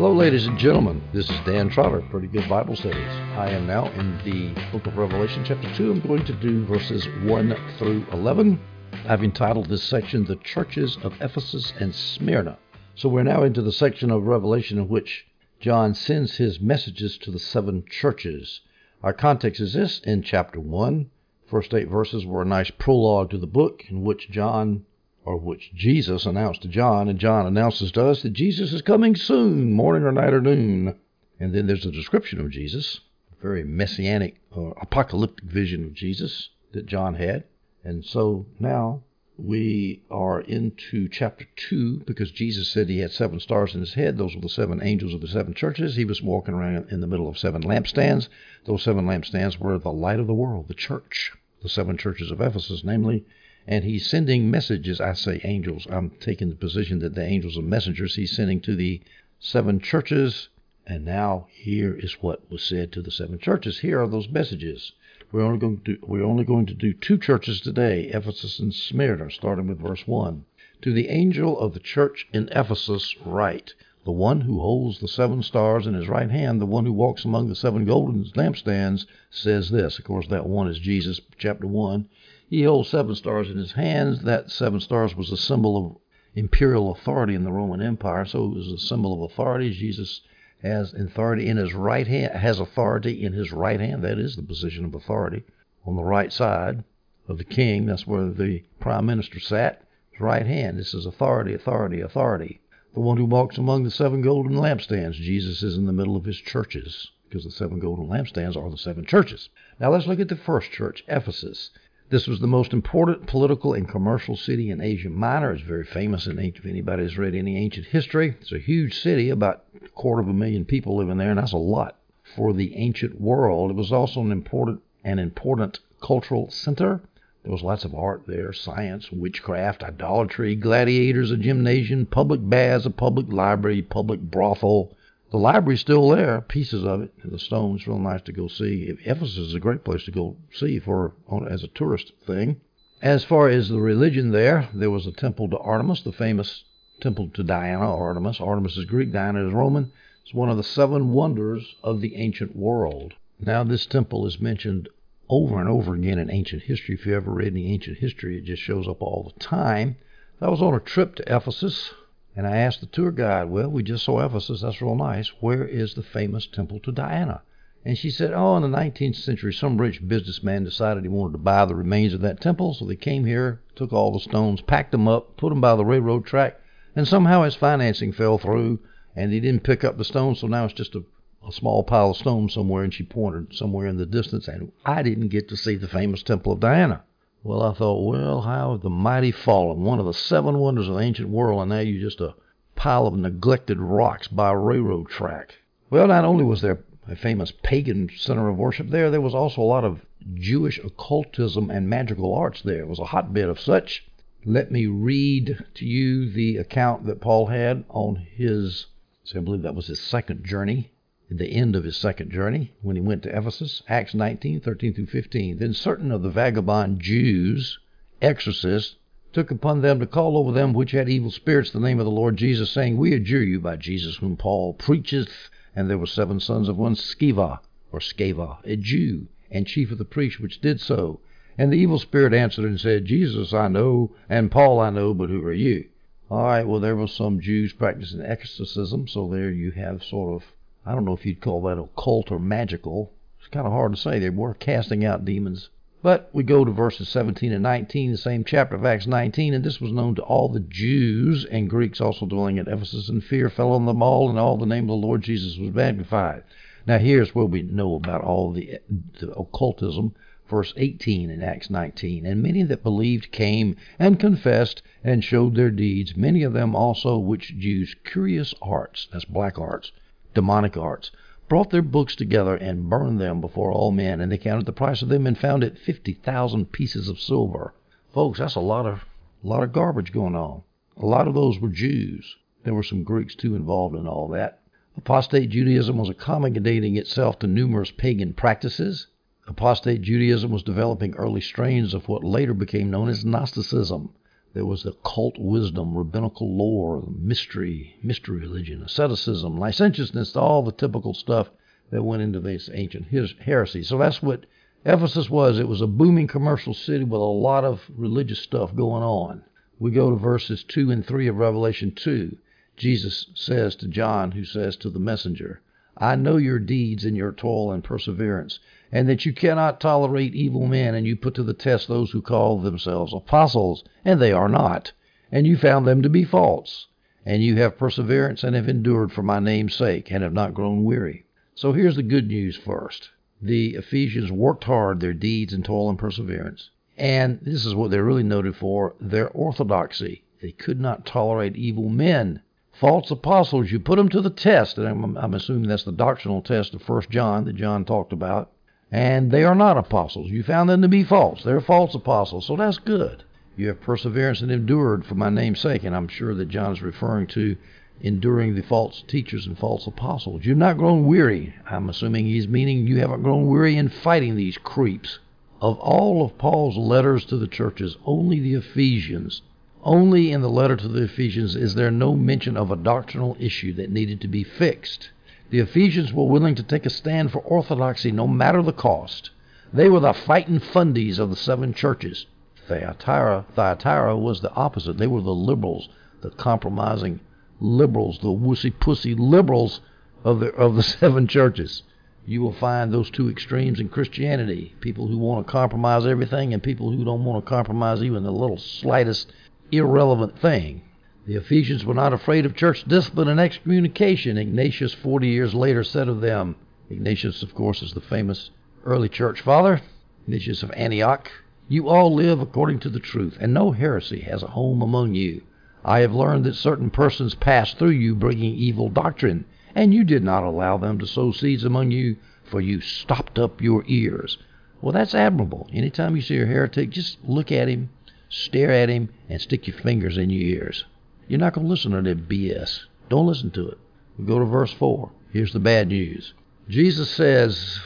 Hello, ladies and gentlemen. This is Dan Trotter, Pretty Good Bible Studies. I am now in the book of Revelation, chapter 2. I'm going to do verses 1 through 11. I've entitled this section The Churches of Ephesus and Smyrna. So we're now into the section of Revelation in which John sends his messages to the seven churches. Our context is this in chapter 1. First eight verses were a nice prologue to the book in which John or which Jesus announced to John, and John announces to us that Jesus is coming soon, morning or night or noon. And then there's a description of Jesus, a very messianic or apocalyptic vision of Jesus that John had. And so now we are into chapter 2 because Jesus said he had seven stars in his head. Those were the seven angels of the seven churches. He was walking around in the middle of seven lampstands. Those seven lampstands were the light of the world, the church, the seven churches of Ephesus, namely and he's sending messages. I say angels. I'm taking the position that the angels are messengers. He's sending to the seven churches. And now here is what was said to the seven churches. Here are those messages. We're only going to do, we're only going to do two churches today, Ephesus and Smyrna, starting with verse one. To the angel of the church in Ephesus write, the one who holds the seven stars in his right hand, the one who walks among the seven golden lampstands, says this. Of course, that one is Jesus, chapter 1. He holds seven stars in his hands. That seven stars was a symbol of imperial authority in the Roman Empire, so it was a symbol of authority. Jesus has authority in his right hand, has authority in his right hand. That is the position of authority on the right side of the king. That's where the prime minister sat. His right hand. This is authority, authority, authority. The one who walks among the seven golden lampstands. Jesus is in the middle of his churches because the seven golden lampstands are the seven churches. Now let's look at the first church, Ephesus. This was the most important political and commercial city in Asia Minor. It's very famous in ancient, if anybody has read any ancient history. It's a huge city, about a quarter of a million people living there, and that's a lot for the ancient world. It was also an important an important cultural center. There was lots of art there, science, witchcraft, idolatry, gladiators, a gymnasium, public baths, a public library, public brothel, the library's still there, pieces of it. The stone's real nice to go see. Ephesus is a great place to go see for as a tourist thing. As far as the religion there, there was a temple to Artemis, the famous temple to Diana, Artemis. Artemis is Greek, Diana is Roman. It's one of the seven wonders of the ancient world. Now, this temple is mentioned over and over again in ancient history. If you ever read any ancient history, it just shows up all the time. I was on a trip to Ephesus and I asked the tour guide, Well, we just saw Ephesus. That's real nice. Where is the famous temple to Diana? And she said, Oh, in the 19th century, some rich businessman decided he wanted to buy the remains of that temple. So they came here, took all the stones, packed them up, put them by the railroad track, and somehow his financing fell through and he didn't pick up the stones. So now it's just a, a small pile of stones somewhere. And she pointed somewhere in the distance. And I didn't get to see the famous temple of Diana. Well, I thought, well, how the mighty fallen, one of the seven wonders of the ancient world, and now you're just a pile of neglected rocks by a railroad track. Well, not only was there a famous pagan center of worship there, there was also a lot of Jewish occultism and magical arts there. It was a hotbed of such. Let me read to you the account that Paul had on his, I believe that was his second journey at the end of his second journey when he went to Ephesus, Acts 19, 13 through 15. Then certain of the vagabond Jews, exorcists, took upon them to call over them which had evil spirits the name of the Lord Jesus, saying, We adjure you by Jesus whom Paul preacheth. And there were seven sons of one Sceva, or Sceva, a Jew, and chief of the priests, which did so. And the evil spirit answered and said, Jesus I know, and Paul I know, but who are you? All right, well, there were some Jews practicing exorcism, so there you have sort of I don't know if you'd call that occult or magical. It's kind of hard to say. They were casting out demons. But we go to verses 17 and 19, the same chapter of Acts 19, and this was known to all the Jews and Greeks also dwelling at Ephesus, and fear fell on them all, and all the name of the Lord Jesus was magnified. Now here's where we know about all the, the occultism. Verse 18 in Acts 19. And many that believed came and confessed and showed their deeds, many of them also which Jews curious arts, that's black arts, demonic arts, brought their books together and burned them before all men, and they counted the price of them and found it fifty thousand pieces of silver. Folks, that's a lot of a lot of garbage going on. A lot of those were Jews. There were some Greeks too involved in all that. Apostate Judaism was accommodating itself to numerous pagan practices. Apostate Judaism was developing early strains of what later became known as Gnosticism. There was occult wisdom, rabbinical lore, mystery, mystery religion, asceticism, licentiousness, all the typical stuff that went into this ancient heresy. So that's what Ephesus was. It was a booming commercial city with a lot of religious stuff going on. We go to verses 2 and 3 of Revelation 2. Jesus says to John, who says to the messenger, I know your deeds and your toil and perseverance, and that you cannot tolerate evil men, and you put to the test those who call themselves apostles, and they are not, and you found them to be false. And you have perseverance and have endured for my name's sake, and have not grown weary. So here's the good news first. The Ephesians worked hard, their deeds and toil and perseverance. And this is what they're really noted for their orthodoxy. They could not tolerate evil men false apostles, you put them to the test, and I'm, I'm assuming that's the doctrinal test of First John that John talked about, and they are not apostles. You found them to be false. They're false apostles, so that's good. You have perseverance and endured for my name's sake, and I'm sure that John is referring to enduring the false teachers and false apostles. You've not grown weary. I'm assuming he's meaning you haven't grown weary in fighting these creeps. Of all of Paul's letters to the churches, only the Ephesians only in the letter to the Ephesians is there no mention of a doctrinal issue that needed to be fixed. The Ephesians were willing to take a stand for orthodoxy no matter the cost. They were the fighting fundies of the seven churches. Thyatira, Thyatira was the opposite. They were the liberals, the compromising liberals, the wussy pussy liberals of the of the seven churches. You will find those two extremes in Christianity: people who want to compromise everything, and people who don't want to compromise even the little slightest irrelevant thing. The Ephesians were not afraid of church discipline and excommunication. Ignatius, 40 years later, said of them Ignatius, of course, is the famous early church father, Ignatius of Antioch. You all live according to the truth, and no heresy has a home among you. I have learned that certain persons pass through you bringing evil doctrine, and you did not allow them to sow seeds among you, for you stopped up your ears. Well, that's admirable. Anytime you see a heretic, just look at him stare at him, and stick your fingers in your ears. You're not going to listen to that BS. Don't listen to it. We go to verse 4. Here's the bad news. Jesus says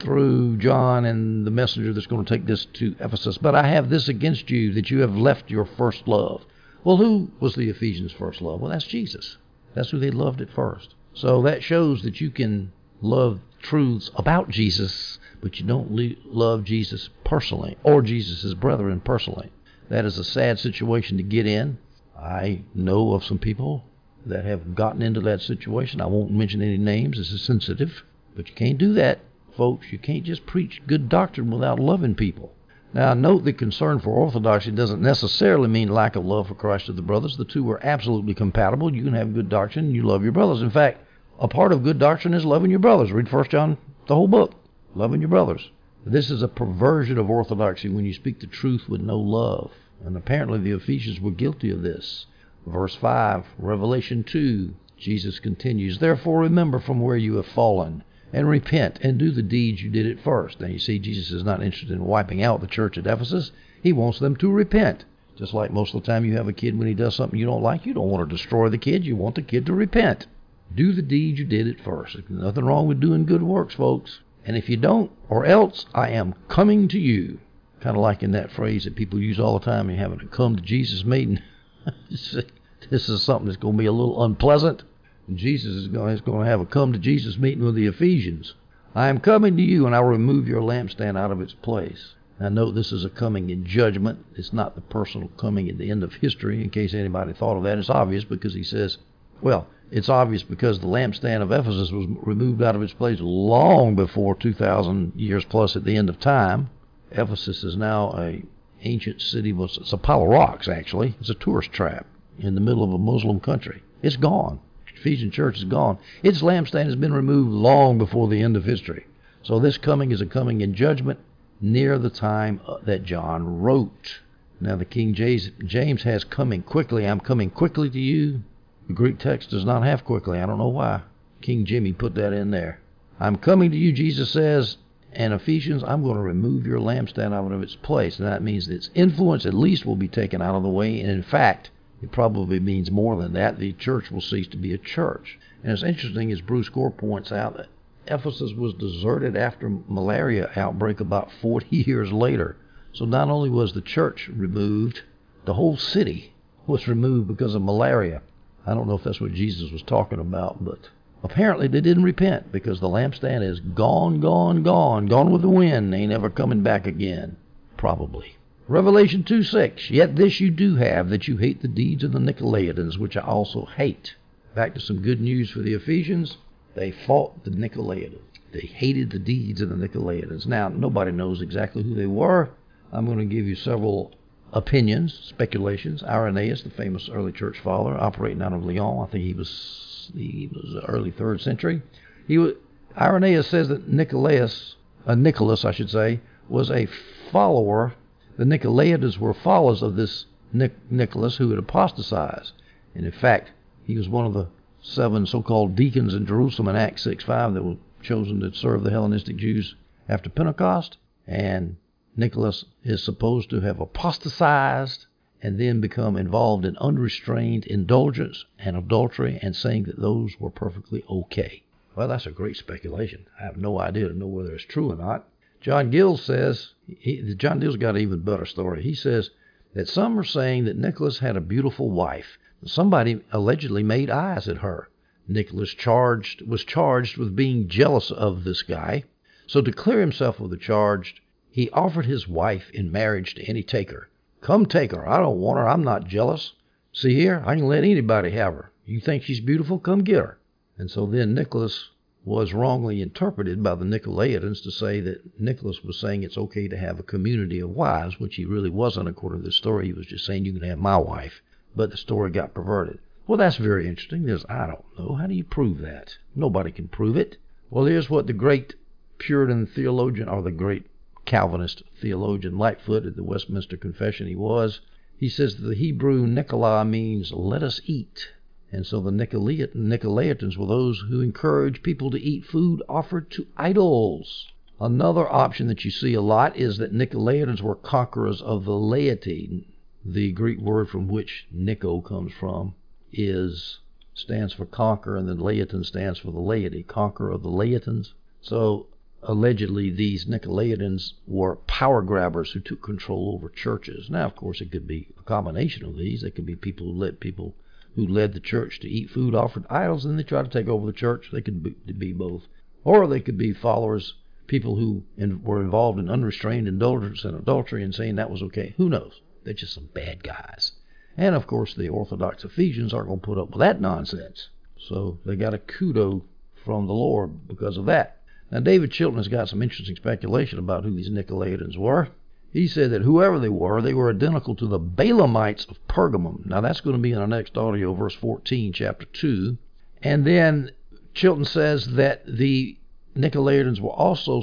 through John and the messenger that's going to take this to Ephesus, But I have this against you, that you have left your first love. Well, who was the Ephesians' first love? Well, that's Jesus. That's who they loved at first. So that shows that you can love truths about Jesus, but you don't love Jesus personally or Jesus' brethren personally. That is a sad situation to get in. I know of some people that have gotten into that situation. I won't mention any names, this is sensitive. But you can't do that, folks. You can't just preach good doctrine without loving people. Now, note that concern for orthodoxy doesn't necessarily mean lack of love for Christ or the brothers. The two are absolutely compatible. You can have good doctrine and you love your brothers. In fact, a part of good doctrine is loving your brothers. Read 1 John, the whole book, loving your brothers. This is a perversion of orthodoxy when you speak the truth with no love. And apparently the Ephesians were guilty of this. Verse 5, Revelation 2, Jesus continues, Therefore remember from where you have fallen, and repent, and do the deeds you did at first. Now you see, Jesus is not interested in wiping out the church at Ephesus. He wants them to repent. Just like most of the time you have a kid when he does something you don't like, you don't want to destroy the kid, you want the kid to repent. Do the deeds you did at first. There's nothing wrong with doing good works, folks. And if you don't, or else I am coming to you. Kind of like in that phrase that people use all the time, you're having to come to Jesus meeting. this is something that's going to be a little unpleasant. Jesus is going, is going to have a come to Jesus meeting with the Ephesians. I am coming to you, and I will remove your lampstand out of its place. Now, note this is a coming in judgment. It's not the personal coming at the end of history, in case anybody thought of that. It's obvious because he says, well, it's obvious because the lampstand of Ephesus was removed out of its place long before 2,000 years plus at the end of time. Ephesus is now a ancient city. Was it's a pile of rocks actually. It's a tourist trap in the middle of a Muslim country. It's gone. Ephesian church is gone. Its lampstand has been removed long before the end of history. So this coming is a coming in judgment near the time uh, that John wrote. Now the King James has coming quickly. I'm coming quickly to you. The Greek text does not have quickly. I don't know why. King Jimmy put that in there. I'm coming to you, Jesus says, and Ephesians, I'm going to remove your lampstand out of its place. And that means its influence at least will be taken out of the way. And in fact, it probably means more than that. The church will cease to be a church. And it's interesting, as Bruce Gore points out, that Ephesus was deserted after malaria outbreak about 40 years later. So not only was the church removed, the whole city was removed because of malaria. I don't know if that's what Jesus was talking about, but apparently they didn't repent because the lampstand is gone, gone, gone, gone with the wind. Ain't ever coming back again. Probably. Revelation 2 6. Yet this you do have, that you hate the deeds of the Nicolaitans, which I also hate. Back to some good news for the Ephesians. They fought the Nicolaitans. They hated the deeds of the Nicolaitans. Now, nobody knows exactly who they were. I'm going to give you several opinions, speculations. Irenaeus, the famous early church father, operating out of Lyon, I think he was he was the early third century. He was, Irenaeus says that Nicolaus, uh, Nicholas, I should say, was a follower. The Nicolaitans were followers of this Nic- Nicholas who had apostatized, and in fact, he was one of the seven so-called deacons in Jerusalem in Acts 6:5 that were chosen to serve the Hellenistic Jews after Pentecost, and Nicholas is supposed to have apostatized and then become involved in unrestrained indulgence and adultery and saying that those were perfectly okay. Well, that's a great speculation. I have no idea to know whether it's true or not. John Gill says, he, John Gill's got an even better story. He says that some are saying that Nicholas had a beautiful wife. Somebody allegedly made eyes at her. Nicholas charged was charged with being jealous of this guy. So to clear himself of the charge, he offered his wife in marriage to any taker. Come take her. I don't want her. I'm not jealous. See here, I can let anybody have her. You think she's beautiful? Come get her. And so then Nicholas was wrongly interpreted by the Nicolaitans to say that Nicholas was saying it's okay to have a community of wives, which he really wasn't according to the story. He was just saying you can have my wife. But the story got perverted. Well, that's very interesting. There's, I don't know. How do you prove that? Nobody can prove it. Well, here's what the great Puritan theologian, or the great Calvinist theologian Lightfoot at the Westminster Confession he was. He says the Hebrew Nicola means let us eat. And so the Nicolaitans were those who encouraged people to eat food offered to idols. Another option that you see a lot is that Nicolaitans were conquerors of the laity. The Greek word from which Nico comes from is stands for conquer, and then Laetan stands for the laity, conqueror of the Laetans. So allegedly these Nicolaitans were power grabbers who took control over churches. Now, of course, it could be a combination of these. They could be people who led people who led the church to eat food offered idols, and they try to take over the church. They could be both, or they could be followers, people who were involved in unrestrained indulgence and adultery, and saying that was okay. Who knows? They're just some bad guys. And of course, the Orthodox Ephesians aren't going to put up with that nonsense. So they got a kudo from the Lord because of that. Now, David Chilton has got some interesting speculation about who these Nicolaitans were. He said that whoever they were, they were identical to the Balaamites of Pergamum. Now, that's going to be in our next audio, verse 14, chapter 2. And then Chilton says that the Nicolaitans were also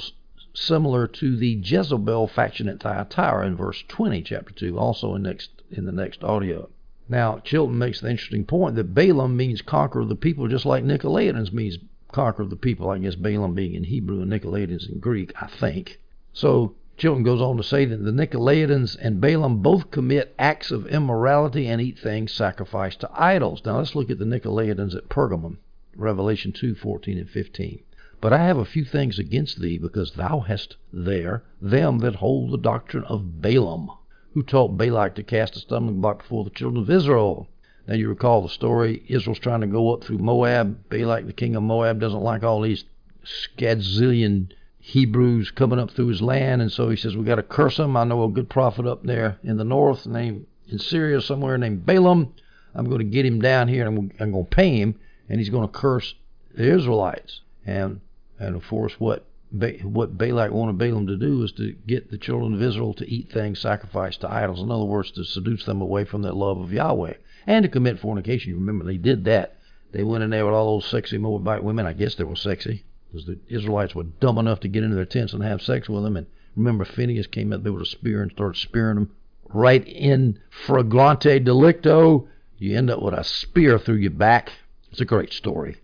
similar to the Jezebel faction at Thyatira in verse 20, chapter 2, also in, next, in the next audio. Now, Chilton makes the interesting point that Balaam means conqueror of the people, just like Nicolaitans means conquer the people. I guess Balaam being in Hebrew and Nicolaitans in Greek, I think. So Chilton goes on to say that the Nicolaitans and Balaam both commit acts of immorality and eat things sacrificed to idols. Now let's look at the Nicolaitans at Pergamum, Revelation 2 14 and 15. But I have a few things against thee, because thou hast there them that hold the doctrine of Balaam, who taught Balak to cast a stumbling block before the children of Israel. Now you recall the story. Israel's trying to go up through Moab. Balak, the king of Moab, doesn't like all these scadzillion Hebrews coming up through his land, and so he says we got to curse them. I know a good prophet up there in the north, named in Syria somewhere, named Balaam. I'm going to get him down here, and I'm, going to pay him, and he's going to curse the Israelites. And and of course, what ba- what Balak wanted Balaam to do was to get the children of Israel to eat things sacrificed to idols. In other words, to seduce them away from their love of Yahweh and to commit fornication. You remember they did that. They went in there with all those sexy Moabite women. I guess they were sexy because the Israelites were dumb enough to get into their tents and have sex with them. And remember, Phineas came up there with a spear and started spearing them right in flagrante delicto. You end up with a spear through your back. It's a great story.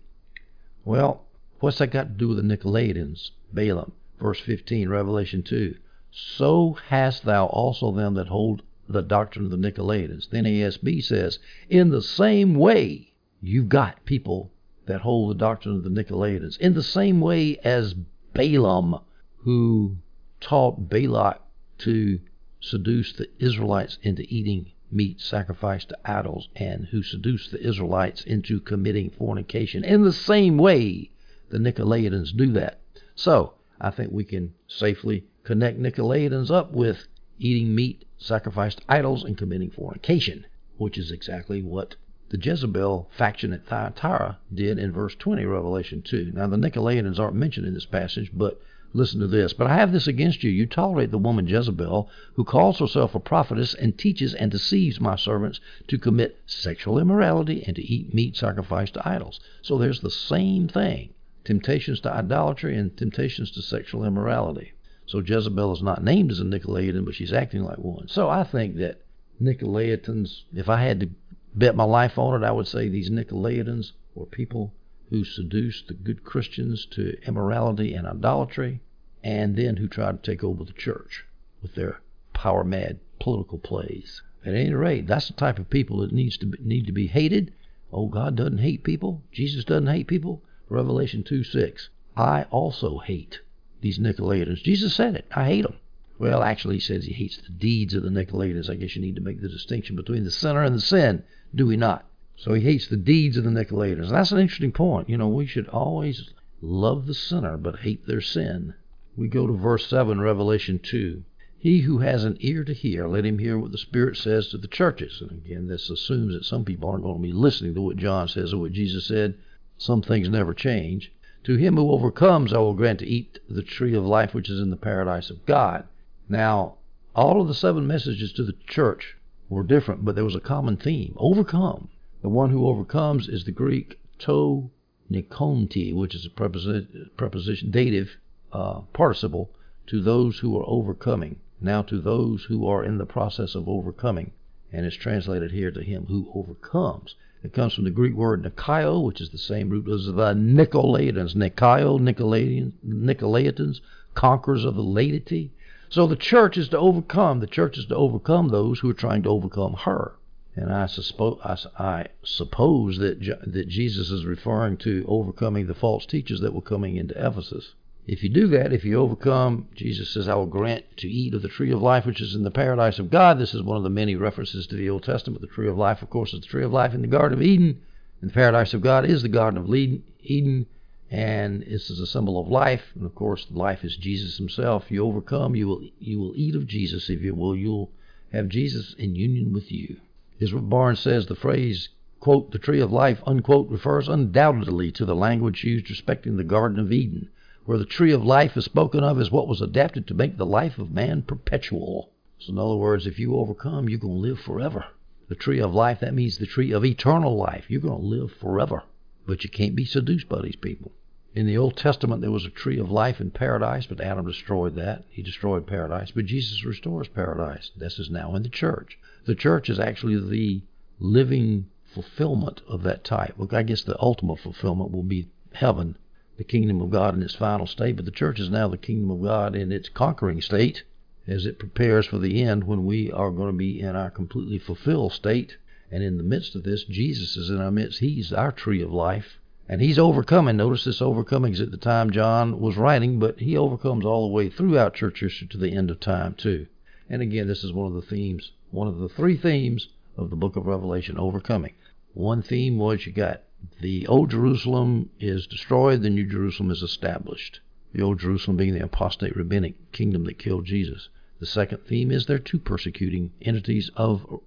Well, what's that got to do with the Nicolaitans? Balaam, verse 15, Revelation 2. So hast thou also them that hold the doctrine of the Nicolaitans. The NASB says, in the same way, you've got people that hold the doctrine of the Nicolaitans. In the same way as Balaam, who taught Balak to seduce the Israelites into eating meat sacrificed to idols and who seduced the Israelites into committing fornication. In the same way, the Nicolaitans do that. So, I think we can safely connect Nicolaitans up with eating meat sacrificed to idols and committing fornication, which is exactly what the Jezebel faction at Thyatira did in verse 20, Revelation 2. Now, the Nicolaitans aren't mentioned in this passage, but listen to this. But I have this against you. You tolerate the woman Jezebel, who calls herself a prophetess and teaches and deceives my servants to commit sexual immorality and to eat meat sacrificed to idols. So there's the same thing temptations to idolatry and temptations to sexual immorality. So Jezebel is not named as a Nicolaitan, but she's acting like one. So I think that Nicolaitans, if I had to bet my life on it, I would say these Nicolaitans were people who seduced the good Christians to immorality and idolatry, and then who tried to take over the church with their power mad political plays. At any rate, that's the type of people that needs to be, need to be hated. Oh, God doesn't hate people. Jesus doesn't hate people. Revelation 2 6. I also hate these Nicolaitans. Jesus said it. I hate them. Well, actually, he says he hates the deeds of the Nicolaitans. I guess you need to make the distinction between the sinner and the sin do we not? So he hates the deeds of the Nicolaitans. That's an interesting point. You know, we should always love the sinner but hate their sin. We go to verse 7, Revelation 2. He who has an ear to hear, let him hear what the Spirit says to the churches. And again, this assumes that some people aren't going to be listening to what John says or what Jesus said. Some things never change. To him who overcomes, I will grant to eat the tree of life which is in the paradise of God. Now, all of the seven messages to the church were different, but there was a common theme overcome. The one who overcomes is the Greek to nikonti, which is a preposition, preposition dative uh, participle to those who are overcoming. Now to those who are in the process of overcoming, and is translated here to him who overcomes. It comes from the Greek word nikaio, which is the same root as the Nicolaitans. Nikaio, Nicolaitans, conquerors of the laity. So the church is to overcome. The church is to overcome those who are trying to overcome her. And I, suspo- I, I suppose that, that Jesus is referring to overcoming the false teachers that were coming into Ephesus. If you do that, if you overcome, Jesus says, I will grant to eat of the tree of life which is in the paradise of God. This is one of the many references to the Old Testament. The tree of life, of course, is the tree of life in the Garden of Eden. And the paradise of God is the Garden of Eden and this is a symbol of life. And of course, life is Jesus Himself. You overcome, you will you will eat of Jesus. If you will, you'll have Jesus in union with you. Israel Barnes says the phrase quote the tree of life unquote refers undoubtedly to the language used respecting the Garden of Eden, where the tree of life is spoken of as what was adapted to make the life of man perpetual. So in other words, if you overcome, you're going to live forever. The tree of life, that means the tree of eternal life. You're going to live forever. But you can't be seduced by these people. In the Old Testament, there was a tree of life in paradise, but Adam destroyed that. He destroyed paradise. But Jesus restores paradise. This is now in the church. The church is actually the living fulfillment of that type. Look, I guess the ultimate fulfillment will be heaven, the kingdom of God in its final state. But the church is now the kingdom of God in its conquering state as it prepares for the end when we are going to be in our completely fulfilled state. And in the midst of this, Jesus is in our midst. He's our tree of life. And he's overcoming. Notice this overcoming is at the time John was writing, but he overcomes all the way throughout church history to the end of time, too. And again, this is one of the themes, one of the three themes of the book of Revelation overcoming. One theme was you got the Old Jerusalem is destroyed, the New Jerusalem is established. The Old Jerusalem being the apostate rabbinic kingdom that killed Jesus. The second theme is there are two persecuting entities of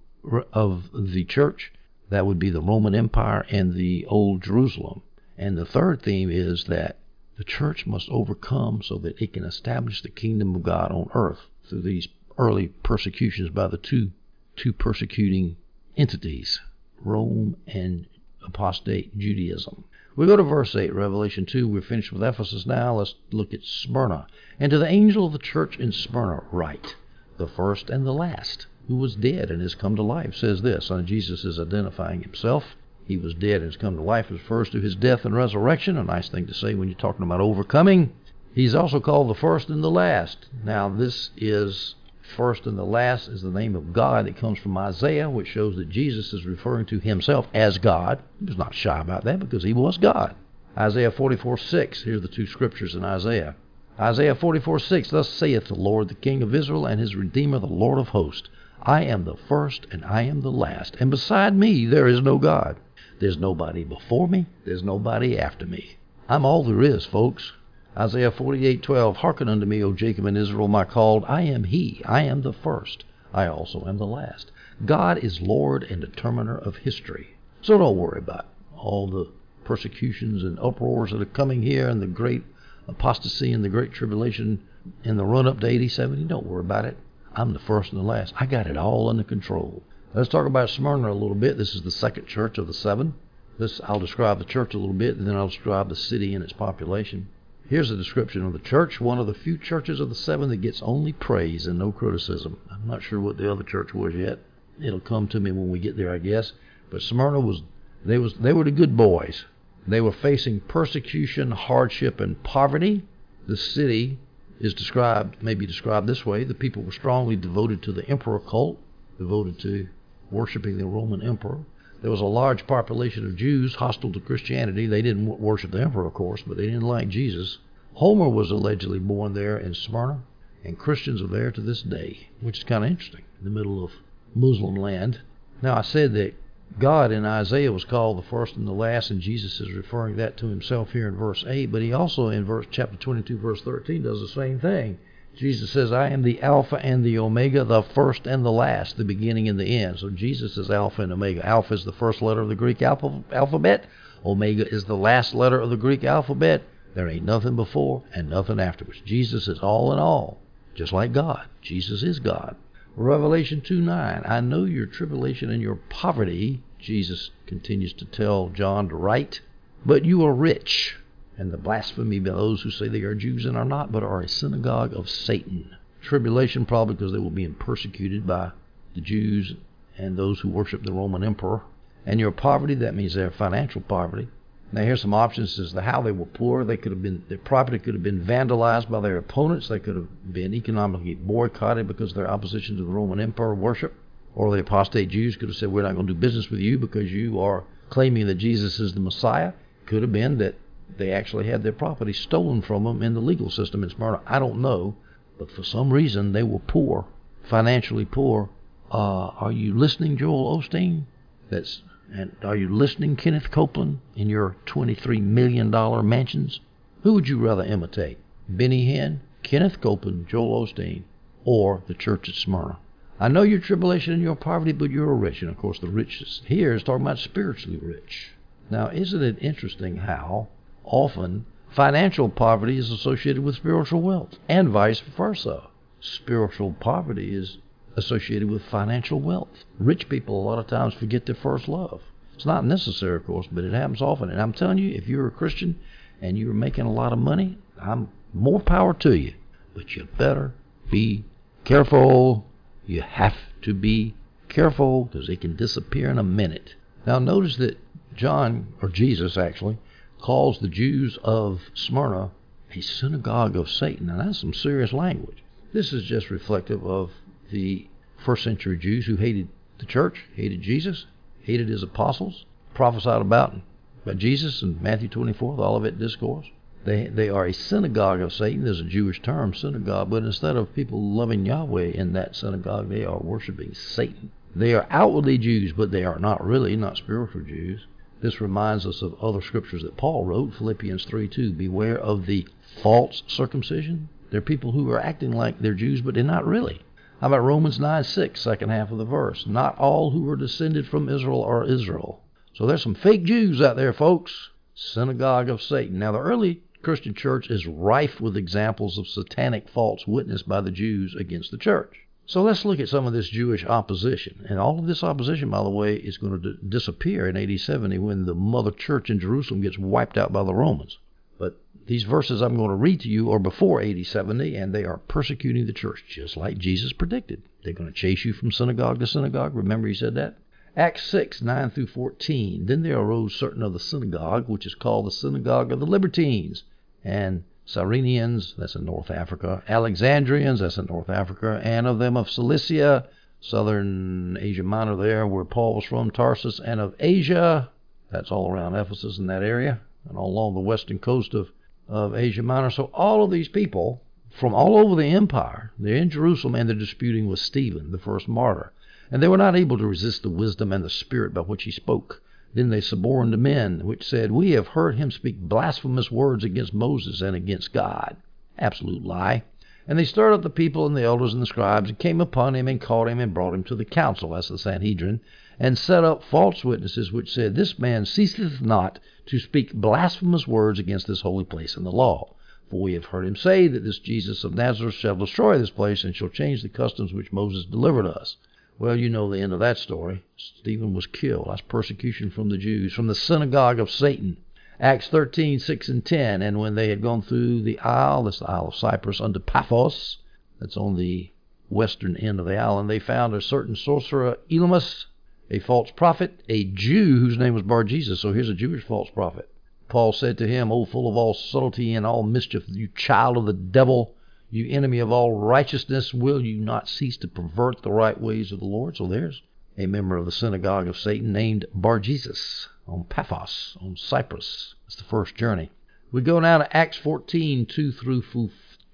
of the church. That would be the Roman Empire and the Old Jerusalem. And the third theme is that the church must overcome so that it can establish the kingdom of God on earth through these early persecutions by the two two persecuting entities, Rome and apostate Judaism. We go to verse 8, Revelation 2. We're finished with Ephesus now. Let's look at Smyrna. And to the angel of the church in Smyrna write, the first and the last, who was dead and has come to life, says this. And Jesus is identifying himself. He was dead and has come to life first through his death and resurrection. A nice thing to say when you're talking about overcoming. He's also called the first and the last. Now, this is first and the last is the name of God that comes from Isaiah, which shows that Jesus is referring to himself as God. He was not shy about that because he was God. Isaiah 44 6. Here are the two scriptures in Isaiah. Isaiah 44 6. Thus saith the Lord, the King of Israel, and his Redeemer, the Lord of hosts I am the first and I am the last, and beside me there is no God. There's nobody before me, there's nobody after me. I'm all there is, folks. Isaiah 48:12 Hearken unto me, O Jacob and Israel, my called. I am he. I am the first. I also am the last. God is Lord and determiner of history. So don't worry about all the persecutions and uproars that are coming here and the great apostasy and the great tribulation in the run up to AD, 70. Don't worry about it. I'm the first and the last. I got it all under control. Let's talk about Smyrna a little bit. This is the second church of the seven. This I'll describe the church a little bit, and then I'll describe the city and its population. Here's a description of the church, one of the few churches of the seven that gets only praise and no criticism. I'm not sure what the other church was yet. It'll come to me when we get there, I guess. But Smyrna was they was they were the good boys. They were facing persecution, hardship, and poverty. The city is described may be described this way: the people were strongly devoted to the emperor cult, devoted to worshiping the Roman emperor. There was a large population of Jews hostile to Christianity. They didn't worship the emperor, of course, but they didn't like Jesus. Homer was allegedly born there in Smyrna, and Christians are there to this day, which is kind of interesting, in the middle of Muslim land. Now, I said that God in Isaiah was called the first and the last, and Jesus is referring that to himself here in verse 8, but he also in verse chapter 22, verse 13, does the same thing. Jesus says, I am the Alpha and the Omega, the first and the last, the beginning and the end. So Jesus is Alpha and Omega. Alpha is the first letter of the Greek alphabet. Omega is the last letter of the Greek alphabet. There ain't nothing before and nothing afterwards. Jesus is all in all, just like God. Jesus is God. Revelation 2 9. I know your tribulation and your poverty, Jesus continues to tell John to write, but you are rich and the blasphemy by those who say they are Jews and are not, but are a synagogue of Satan. Tribulation, probably because they were being persecuted by the Jews and those who worship the Roman emperor. And your poverty, that means their financial poverty. Now here's some options as to how they were poor. They could have been their property could have been vandalized by their opponents. They could have been economically boycotted because of their opposition to the Roman Emperor worship. Or the apostate Jews could have said, We're not going to do business with you because you are claiming that Jesus is the Messiah. Could have been that they actually had their property stolen from them in the legal system in Smyrna. I don't know, but for some reason they were poor, financially poor. Uh, are you listening, Joel Osteen? That's and are you listening, Kenneth Copeland, in your $23 million mansions? Who would you rather imitate? Benny Hinn, Kenneth Copeland, Joel Osteen, or the church at Smyrna? I know your tribulation and your poverty, but you're rich. And of course, the richest here is talking about spiritually rich. Now, isn't it interesting how often financial poverty is associated with spiritual wealth, and vice versa. Spiritual poverty is associated with financial wealth. Rich people a lot of times forget their first love. It's not necessary, of course, but it happens often. And I'm telling you, if you're a Christian and you're making a lot of money, I'm more power to you. But you better be careful. You have to be careful because it can disappear in a minute. Now, notice that John, or Jesus actually, calls the Jews of Smyrna a synagogue of Satan. Now, that's some serious language. This is just reflective of the first century Jews who hated the church, hated Jesus, hated his apostles, prophesied about, about Jesus in Matthew 24, the Olivet Discourse. They, they are a synagogue of Satan. There's a Jewish term, synagogue, but instead of people loving Yahweh in that synagogue, they are worshiping Satan. They are outwardly Jews, but they are not really, not spiritual Jews. This reminds us of other scriptures that Paul wrote, Philippians 3 2. Beware of the false circumcision. They're people who are acting like they're Jews, but they're not really. How about Romans 9 6, second half of the verse? Not all who are descended from Israel are Israel. So there's some fake Jews out there, folks. Synagogue of Satan. Now, the early Christian church is rife with examples of satanic false witness by the Jews against the church. So let's look at some of this Jewish opposition. And all of this opposition, by the way, is going to d- disappear in AD 70 when the mother church in Jerusalem gets wiped out by the Romans. But these verses I'm going to read to you are before AD 70, and they are persecuting the church, just like Jesus predicted. They're going to chase you from synagogue to synagogue. Remember, he said that? Acts 6, 9 through 14. Then there arose certain of the synagogue, which is called the synagogue of the Libertines, and Cyrenians, that's in North Africa, Alexandrians, that's in North Africa, and of them of Cilicia, southern Asia Minor there, where Paul was from, Tarsus, and of Asia, that's all around Ephesus in that area, and all along the western coast of, of Asia Minor. So all of these people from all over the empire. They're in Jerusalem and they're disputing with Stephen, the first martyr. And they were not able to resist the wisdom and the spirit by which he spoke. Then they suborned men, which said, We have heard him speak blasphemous words against Moses and against God. Absolute lie. And they stirred up the people and the elders and the scribes, and came upon him, and caught him, and brought him to the council, as the Sanhedrin, and set up false witnesses, which said, This man ceaseth not to speak blasphemous words against this holy place and the law. For we have heard him say that this Jesus of Nazareth shall destroy this place, and shall change the customs which Moses delivered us. Well, you know the end of that story. Stephen was killed. That's persecution from the Jews, from the synagogue of Satan. Acts 13, 6 and 10. And when they had gone through the isle, that's the Isle of Cyprus, unto Paphos, that's on the western end of the island, they found a certain sorcerer, Elymas, a false prophet, a Jew whose name was Bar Jesus. So here's a Jewish false prophet. Paul said to him, O full of all subtlety and all mischief, you child of the devil, you enemy of all righteousness, will you not cease to pervert the right ways of the Lord? So there's a member of the synagogue of Satan named Bar Jesus on Paphos, on Cyprus. That's the first journey. We go now to Acts 14, 2 through,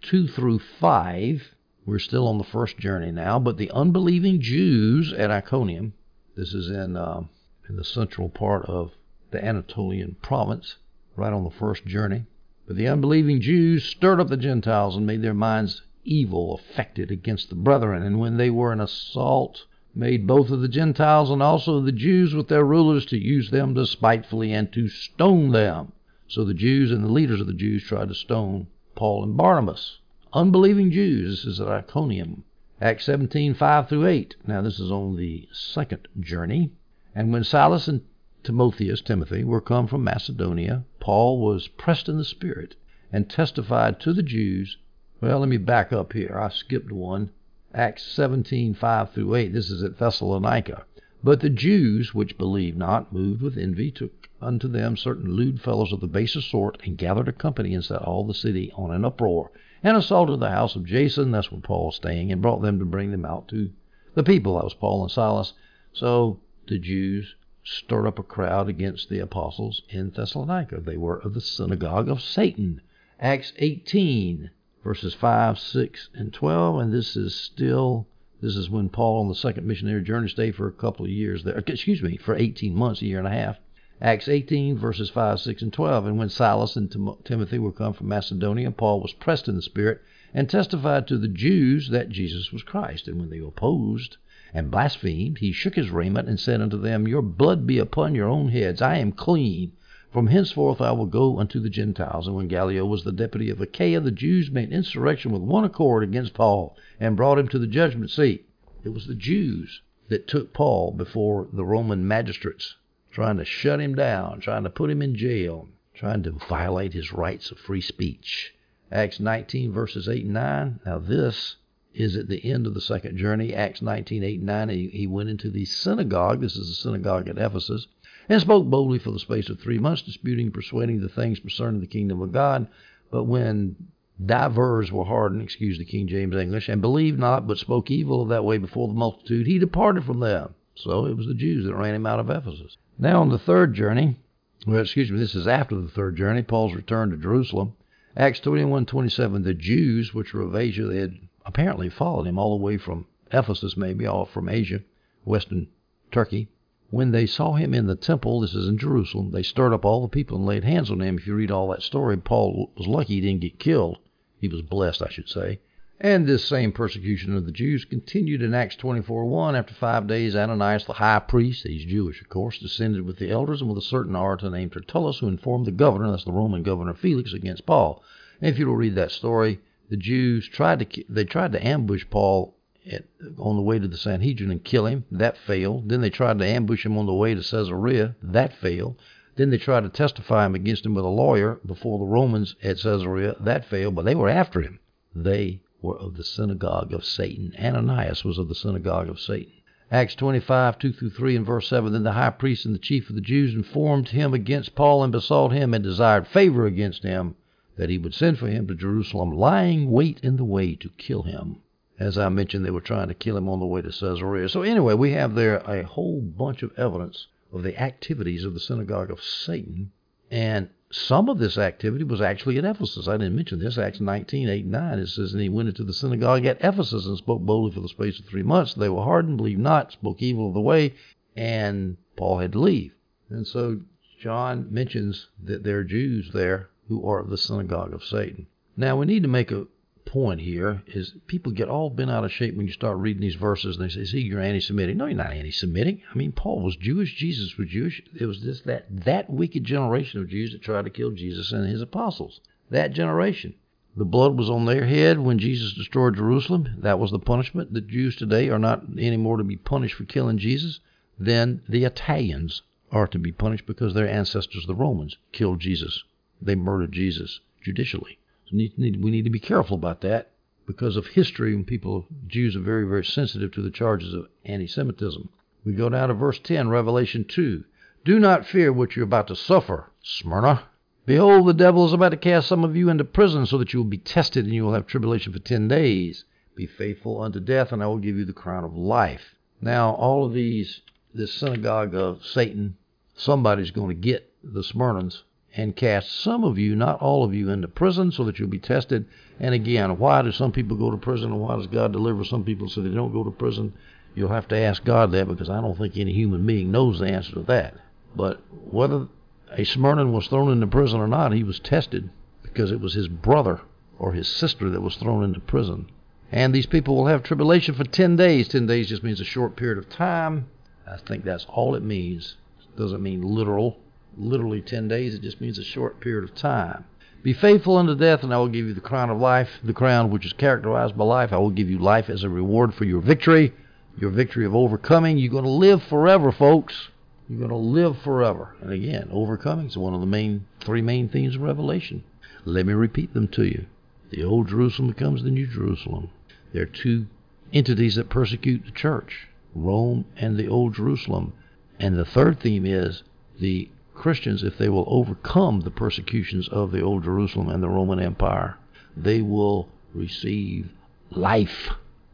2 through 5. We're still on the first journey now, but the unbelieving Jews at Iconium, this is in, uh, in the central part of the Anatolian province, right on the first journey. But the unbelieving Jews stirred up the Gentiles and made their minds evil affected against the brethren. And when they were in assault, made both of the Gentiles and also the Jews with their rulers to use them despitefully and to stone them. So the Jews and the leaders of the Jews tried to stone Paul and Barnabas. Unbelieving Jews. This is at Iconium. Acts 17, 5 through 8. Now this is on the second journey. And when Silas and Timotheus, Timothy, were come from Macedonia, Paul was pressed in the Spirit and testified to the Jews. Well, let me back up here. I skipped one. Acts 17, 5 through 8. This is at Thessalonica. But the Jews, which believed not, moved with envy, took unto them certain lewd fellows of the baser sort, and gathered a company, and set all the city on an uproar, and assaulted the house of Jason, that's where Paul was staying, and brought them to bring them out to the people. That was Paul and Silas. So the Jews stirred up a crowd against the apostles in Thessalonica. They were of the synagogue of Satan. Acts 18, verses 5, 6, and 12. And this is still, this is when Paul on the second missionary journey stayed for a couple of years there. Excuse me, for 18 months, a year and a half. Acts 18, verses 5, 6, and 12. And when Silas and Tim- Timothy were come from Macedonia, Paul was pressed in the Spirit and testified to the Jews that Jesus was Christ. And when they opposed, and blasphemed, he shook his raiment and said unto them, Your blood be upon your own heads. I am clean. From henceforth I will go unto the Gentiles. And when Gallio was the deputy of Achaia, the Jews made insurrection with one accord against Paul and brought him to the judgment seat. It was the Jews that took Paul before the Roman magistrates, trying to shut him down, trying to put him in jail, trying to violate his rights of free speech. Acts 19, verses 8 and 9. Now, this is at the end of the second journey, Acts 19, 8 and 9. He, he went into the synagogue, this is the synagogue at Ephesus, and spoke boldly for the space of three months, disputing and persuading the things concerning the kingdom of God. But when divers were hardened, excuse the King James English, and believed not, but spoke evil of that way before the multitude, he departed from them. So it was the Jews that ran him out of Ephesus. Now on the third journey, well, excuse me, this is after the third journey, Paul's return to Jerusalem. Acts 21, 27, the Jews, which were of Asia, they had apparently followed him all the way from Ephesus, maybe, all from Asia, western Turkey. When they saw him in the temple, this is in Jerusalem, they stirred up all the people and laid hands on him. If you read all that story, Paul was lucky he didn't get killed. He was blessed, I should say. And this same persecution of the Jews continued in Acts 24:1. After five days, Ananias the high priest, he's Jewish, of course, descended with the elders and with a certain orator named Tertullus, who informed the governor, that's the Roman governor Felix, against Paul. And if you will read that story, the Jews tried to they tried to ambush Paul at, on the way to the Sanhedrin and kill him. That failed. Then they tried to ambush him on the way to Caesarea. That failed. Then they tried to testify him against him with a lawyer before the Romans at Caesarea. That failed, but they were after him. They were of the synagogue of Satan. Ananias was of the synagogue of Satan. Acts 25, 2 through 3 and verse 7. Then the high priest and the chief of the Jews informed him against Paul and besought him and desired favor against him that he would send for him to Jerusalem, lying wait in the way to kill him. As I mentioned, they were trying to kill him on the way to Caesarea. So, anyway, we have there a whole bunch of evidence of the activities of the synagogue of Satan. And some of this activity was actually at Ephesus. I didn't mention this. Acts 19, 8, 9. It says, And he went into the synagogue at Ephesus and spoke boldly for the space of three months. They were hardened, believed not, spoke evil of the way, and Paul had to leave. And so John mentions that there are Jews there who are of the synagogue of Satan. Now, we need to make a point here is people get all bent out of shape when you start reading these verses and they say, see, you're anti-Semitic. No, you're not anti-Semitic. I mean, Paul was Jewish. Jesus was Jewish. It was just that, that wicked generation of Jews that tried to kill Jesus and his apostles. That generation. The blood was on their head when Jesus destroyed Jerusalem. That was the punishment. The Jews today are not anymore to be punished for killing Jesus. Then the Italians are to be punished because their ancestors, the Romans, killed Jesus. They murdered Jesus judicially. So we need to be careful about that because of history when people, Jews are very, very sensitive to the charges of anti Semitism. We go down to verse 10, Revelation 2. Do not fear what you're about to suffer, Smyrna. Behold, the devil is about to cast some of you into prison so that you will be tested and you will have tribulation for ten days. Be faithful unto death, and I will give you the crown of life. Now, all of these, this synagogue of Satan, somebody's going to get the Smyrnans and cast some of you, not all of you, into prison so that you'll be tested. And again, why do some people go to prison and why does God deliver some people so they don't go to prison? You'll have to ask God that because I don't think any human being knows the answer to that. But whether a Smyrnan was thrown into prison or not, he was tested because it was his brother or his sister that was thrown into prison. And these people will have tribulation for 10 days. 10 days just means a short period of time. I think that's all it means. It doesn't mean literal literally 10 days, it just means a short period of time. Be faithful unto death, and I will give you the crown of life, the crown which is characterized by life. I will give you life as a reward for your victory, your victory of overcoming. You're going to live forever, folks. You're going to live forever. And again, overcoming is one of the main three main themes of Revelation. Let me repeat them to you. The old Jerusalem becomes the new Jerusalem. There are two entities that persecute the church Rome and the old Jerusalem. And the third theme is the Christians, if they will overcome the persecutions of the Old Jerusalem and the Roman Empire, they will receive life.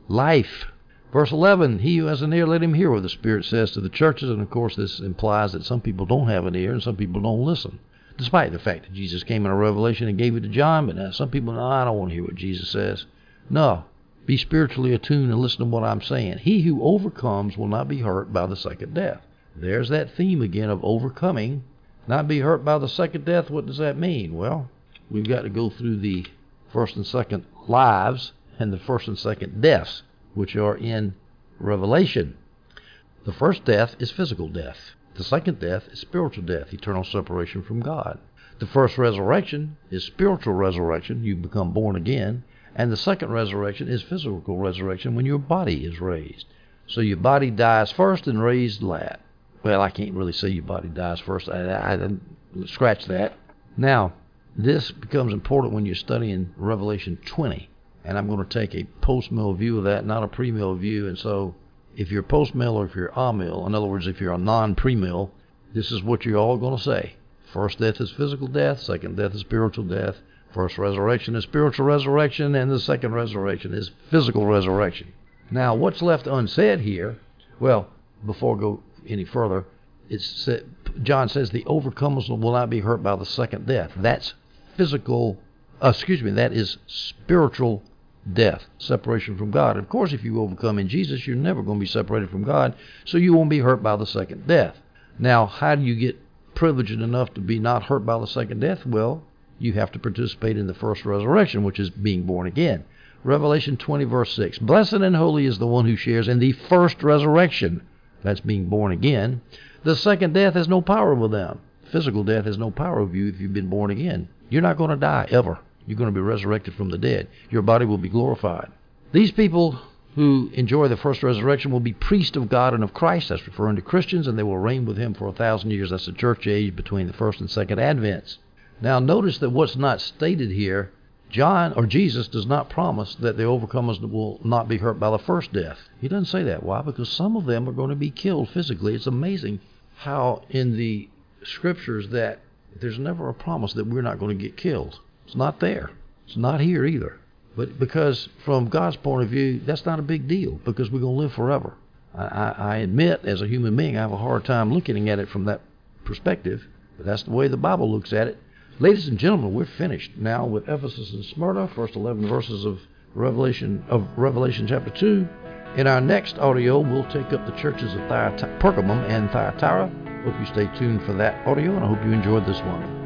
Life. Verse 11, he who has an ear, let him hear what the Spirit says to the churches. And of course, this implies that some people don't have an ear and some people don't listen. Despite the fact that Jesus came in a revelation and gave it to John, but now some people, no, I don't want to hear what Jesus says. No, be spiritually attuned and listen to what I'm saying. He who overcomes will not be hurt by the second death. There's that theme again of overcoming not be hurt by the second death, what does that mean? Well, we've got to go through the first and second lives and the first and second deaths, which are in Revelation. The first death is physical death. The second death is spiritual death, eternal separation from God. The first resurrection is spiritual resurrection, you become born again, and the second resurrection is physical resurrection when your body is raised. So your body dies first and raised last well, I can't really say your body dies first. I, I, I scratch that. Now, this becomes important when you're studying Revelation 20, and I'm going to take a post-mill view of that, not a pre-mill view. And so, if you're post-mill or if you're a-mill, in other words, if you're a non-pre-mill, this is what you're all going to say. First death is physical death. Second death is spiritual death. First resurrection is spiritual resurrection, and the second resurrection is physical resurrection. Now, what's left unsaid here? Well, before go any further, it's John says the overcomers will not be hurt by the second death. That's physical. Uh, excuse me. That is spiritual death, separation from God. Of course, if you overcome in Jesus, you're never going to be separated from God, so you won't be hurt by the second death. Now, how do you get privileged enough to be not hurt by the second death? Well, you have to participate in the first resurrection, which is being born again. Revelation 20, verse 6. Blessed and holy is the one who shares in the first resurrection. That's being born again. The second death has no power over them. Physical death has no power over you if you've been born again. You're not going to die ever. You're going to be resurrected from the dead. Your body will be glorified. These people who enjoy the first resurrection will be priests of God and of Christ. That's referring to Christians, and they will reign with him for a thousand years. That's the church age between the first and second advents. Now, notice that what's not stated here John or Jesus does not promise that the overcomers will not be hurt by the first death. He doesn't say that. Why? Because some of them are going to be killed physically. It's amazing how in the scriptures that there's never a promise that we're not going to get killed. It's not there. It's not here either. But because from God's point of view, that's not a big deal because we're going to live forever. I, I admit, as a human being, I have a hard time looking at it from that perspective. But that's the way the Bible looks at it. Ladies and gentlemen, we're finished now with Ephesus and Smyrna, first 11 verses of Revelation of Revelation chapter 2. In our next audio, we'll take up the churches of Thyat- Pergamum and Thyatira. Hope you stay tuned for that audio, and I hope you enjoyed this one.